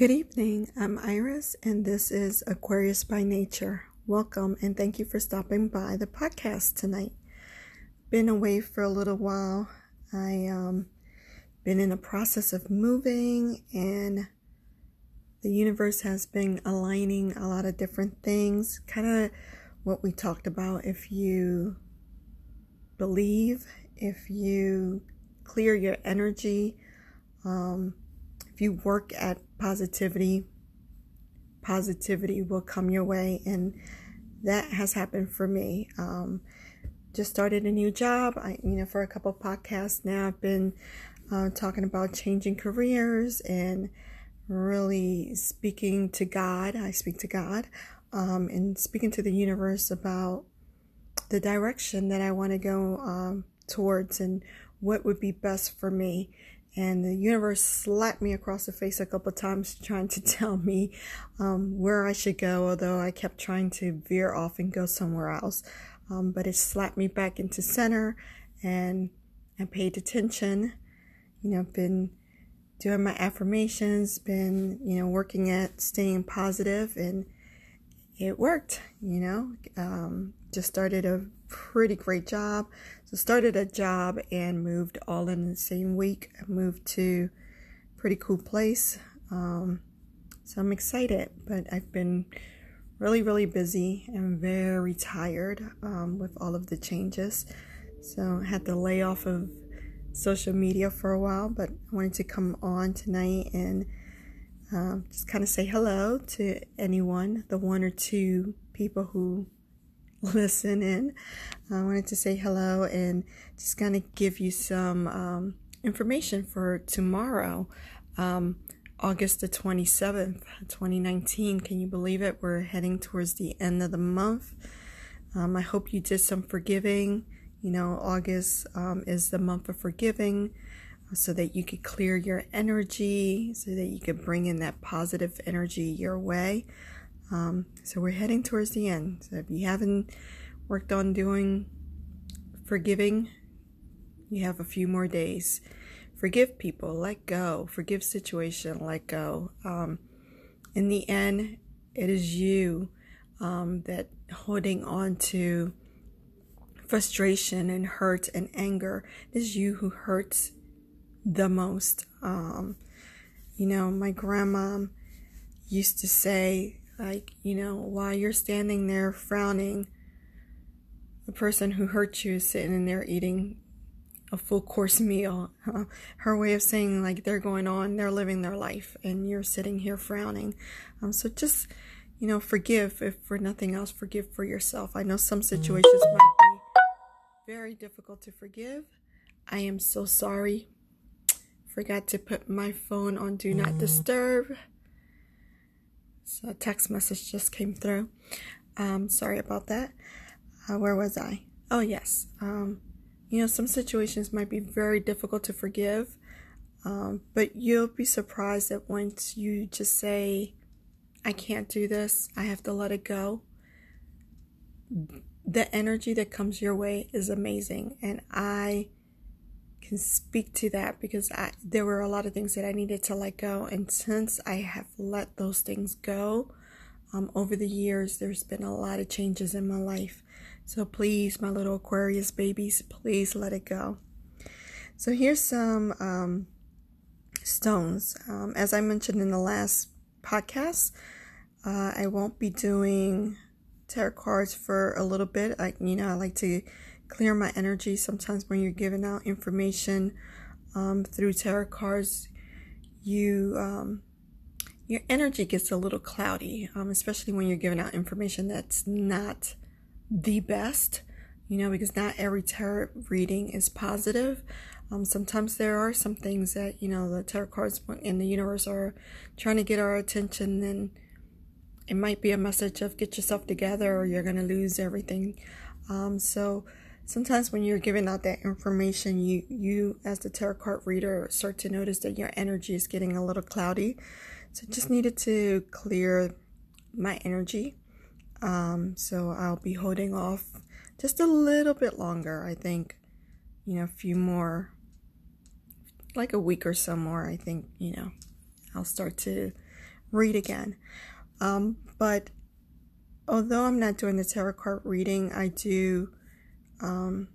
Good evening. I'm Iris, and this is Aquarius by Nature. Welcome, and thank you for stopping by the podcast tonight. Been away for a little while. I um been in the process of moving, and the universe has been aligning a lot of different things. Kind of what we talked about. If you believe, if you clear your energy, um, if you work at positivity, positivity will come your way. And that has happened for me. Um, just started a new job. I, you know, for a couple podcasts now, I've been uh, talking about changing careers and really speaking to God. I speak to God um, and speaking to the universe about the direction that I want to go um, towards and what would be best for me and the universe slapped me across the face a couple times trying to tell me um, where I should go, although I kept trying to veer off and go somewhere else. Um, but it slapped me back into center and I paid attention. You know, been doing my affirmations, been, you know, working at staying positive and it worked, you know. Um, just started a pretty great job. So started a job and moved all in the same week. I moved to pretty cool place. Um, so I'm excited, but I've been really, really busy and very tired um, with all of the changes. So I had to lay off of social media for a while, but I wanted to come on tonight and um, just kind of say hello to anyone, the one or two people who listen in. I wanted to say hello and just kind of give you some um, information for tomorrow, um, August the 27th, 2019. Can you believe it? We're heading towards the end of the month. Um, I hope you did some forgiving. You know, August um, is the month of forgiving uh, so that you could clear your energy, so that you could bring in that positive energy your way. Um, so we're heading towards the end. So if you haven't worked on doing forgiving, you have a few more days. Forgive people, let go. Forgive situation, let go. Um, in the end, it is you um, that holding on to frustration and hurt and anger. It is you who hurts the most. Um, you know, my grandma used to say like, you know, while you're standing there frowning, the person who hurt you is sitting in there eating a full course meal. Her way of saying, like, they're going on, they're living their life, and you're sitting here frowning. Um, so just, you know, forgive, if for nothing else, forgive for yourself. I know some situations might be very difficult to forgive. I am so sorry. Forgot to put my phone on Do Not Disturb. So a text message just came through. Um, sorry about that. Uh, where was I? Oh, yes. Um, you know, some situations might be very difficult to forgive, um, but you'll be surprised that once you just say, I can't do this, I have to let it go, the energy that comes your way is amazing. And I can speak to that because I, there were a lot of things that I needed to let go. And since I have let those things go um, over the years, there's been a lot of changes in my life. So please, my little Aquarius babies, please let it go. So here's some um, stones. Um, as I mentioned in the last podcast, uh, I won't be doing tarot cards for a little bit. I, you know, I like to clear my energy. Sometimes when you're giving out information um, through tarot cards, you um, your energy gets a little cloudy, um, especially when you're giving out information that's not the best. You know, because not every tarot reading is positive. Um, sometimes there are some things that you know the tarot cards in the universe are trying to get our attention, and it might be a message of get yourself together or you're gonna lose everything. Um, so sometimes when you're giving out that information, you you as the tarot card reader start to notice that your energy is getting a little cloudy. So just needed to clear my energy. Um, so I'll be holding off just a little bit longer. I think, you know, a few more, like a week or so more. I think, you know, I'll start to read again. Um, but although I'm not doing the tarot card reading, I do um,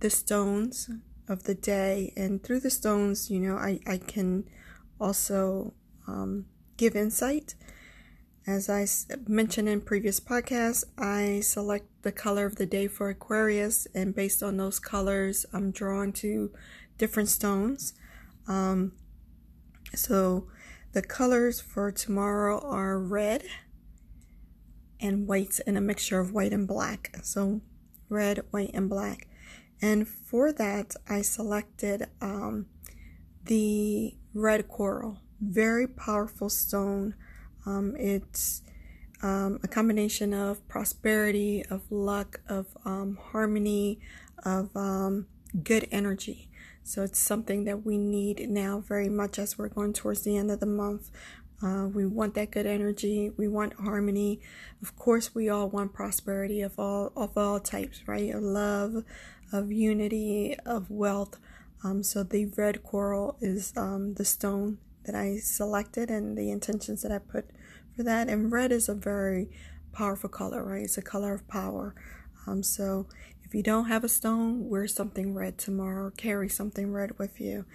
the stones of the day. And through the stones, you know, I, I can also um, give insight. As I mentioned in previous podcasts, I select the color of the day for Aquarius, and based on those colors, I'm drawn to different stones. Um, so the colors for tomorrow are red and white and a mixture of white and black. So red, white, and black. And for that, I selected um, the red coral. Very powerful stone. Um, it's um, a combination of prosperity, of luck, of um, harmony, of um, good energy. So it's something that we need now very much as we're going towards the end of the month. Uh, we want that good energy. We want harmony. Of course, we all want prosperity of all of all types, right? Of love, of unity, of wealth. Um, so the red coral is um, the stone that I selected and the intentions that I put for that. And red is a very powerful color, right? It's a color of power. Um, so if you don't have a stone, wear something red tomorrow. Carry something red with you.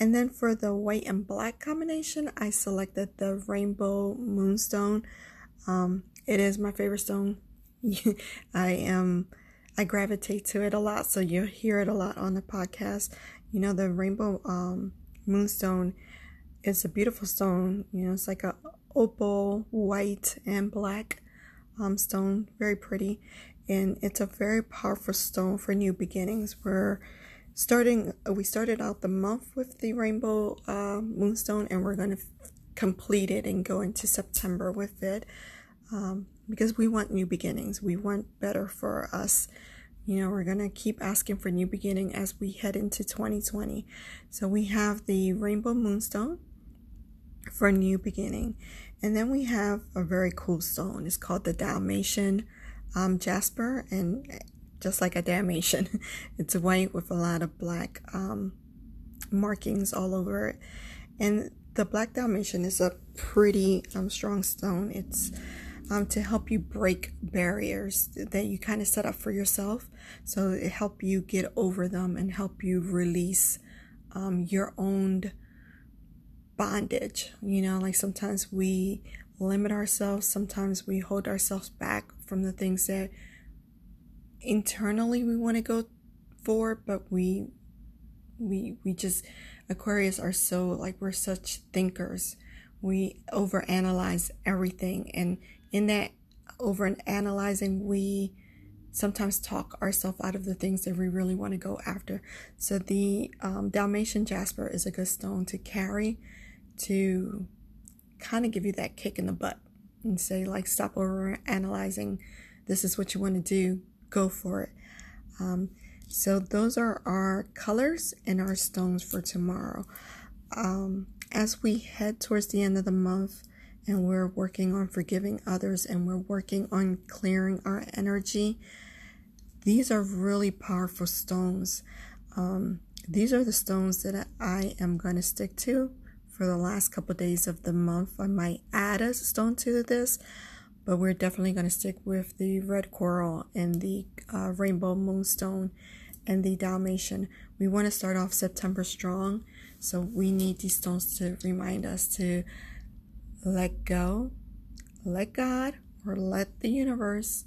And then for the white and black combination, I selected the rainbow moonstone. Um, it is my favorite stone. I am, I gravitate to it a lot, so you'll hear it a lot on the podcast. You know, the rainbow um, moonstone is a beautiful stone. You know, it's like a opal, white, and black um, stone, very pretty and it's a very powerful stone for new beginnings. We're starting, we started out the month with the rainbow uh, moonstone, and we're going to f- complete it and go into September with it um, because we want new beginnings. We want better for us. You know, we're going to keep asking for new beginning as we head into 2020. So we have the rainbow moonstone for new beginning. And then we have a very cool stone. It's called the Dalmatian um, jasper and just like a Dalmatian. it's white with a lot of black um, markings all over it. And the black Dalmatian is a pretty um, strong stone. It's um, to help you break barriers that you kind of set up for yourself. So it help you get over them and help you release um, your own bondage. You know, like sometimes we limit ourselves, sometimes we hold ourselves back from the things that internally we want to go for, but we we we just Aquarius are so like we're such thinkers. We overanalyze everything and in that over analyzing we sometimes talk ourselves out of the things that we really want to go after. So the um, Dalmatian jasper is a good stone to carry to kind of give you that kick in the butt and say like stop over analyzing this is what you want to do. Go for it. Um, so those are our colors and our stones for tomorrow. Um, as we head towards the end of the month and we're working on forgiving others and we're working on clearing our energy these are really powerful stones. Um, these are the stones that i am going to stick to for the last couple of days of the month. I might add a stone to this, but we're definitely going to stick with the red coral and the uh, rainbow moonstone and the Dalmatian. We want to start off September strong, so we need these stones to remind us to let go, let God, or let the universe,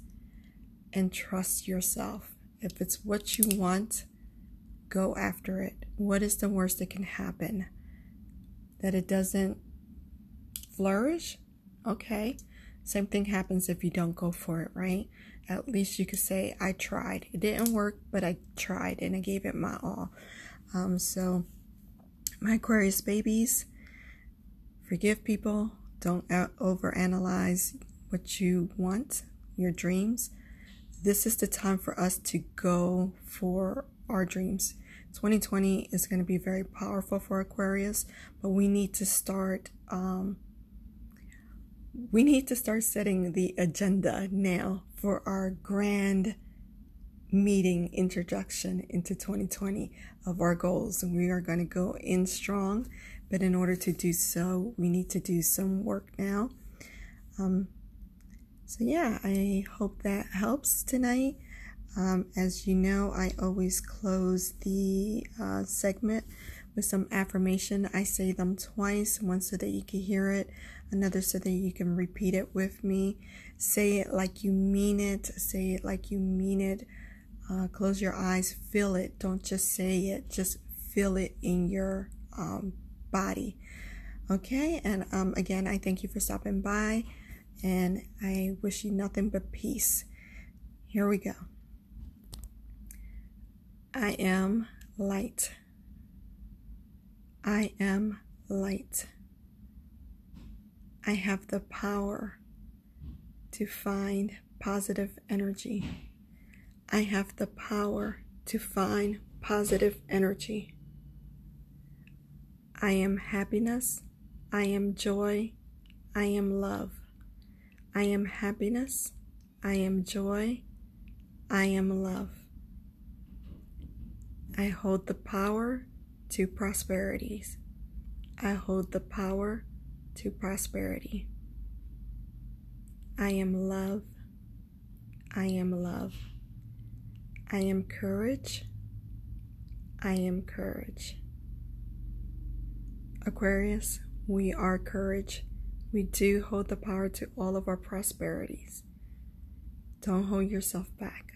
and trust yourself. If it's what you want, go after it. What is the worst that can happen? That it doesn't flourish, okay. Same thing happens if you don't go for it, right? At least you could say, I tried. It didn't work, but I tried and I gave it my all. Um, so, my Aquarius babies, forgive people. Don't overanalyze what you want, your dreams. This is the time for us to go for our dreams. 2020 is going to be very powerful for Aquarius, but we need to start um, we need to start setting the agenda now for our grand meeting introduction into 2020 of our goals. And we are going to go in strong, but in order to do so, we need to do some work now. Um, so, yeah, I hope that helps tonight. Um, as you know, I always close the uh, segment with some affirmation. I say them twice, one so that you can hear it, another so that you can repeat it with me. Say it like you mean it. Say it like you mean it. Uh, close your eyes, feel it. Don't just say it, just feel it in your um, body. Okay, and um, again, I thank you for stopping by and I wish you nothing but peace. Here we go. I am light. I am light. I have the power to find positive energy. I have the power to find positive energy. I am happiness. I am joy. I am love. I am happiness. I am joy. I am love. I hold the power to prosperities. I hold the power to prosperity. I am love. I am love. I am courage. I am courage. Aquarius, we are courage. We do hold the power to all of our prosperities. Don't hold yourself back.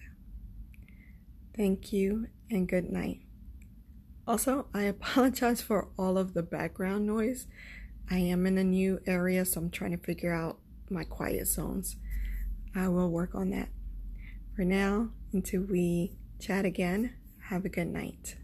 Thank you and good night. Also, I apologize for all of the background noise. I am in a new area, so I'm trying to figure out my quiet zones. I will work on that. For now, until we chat again, have a good night.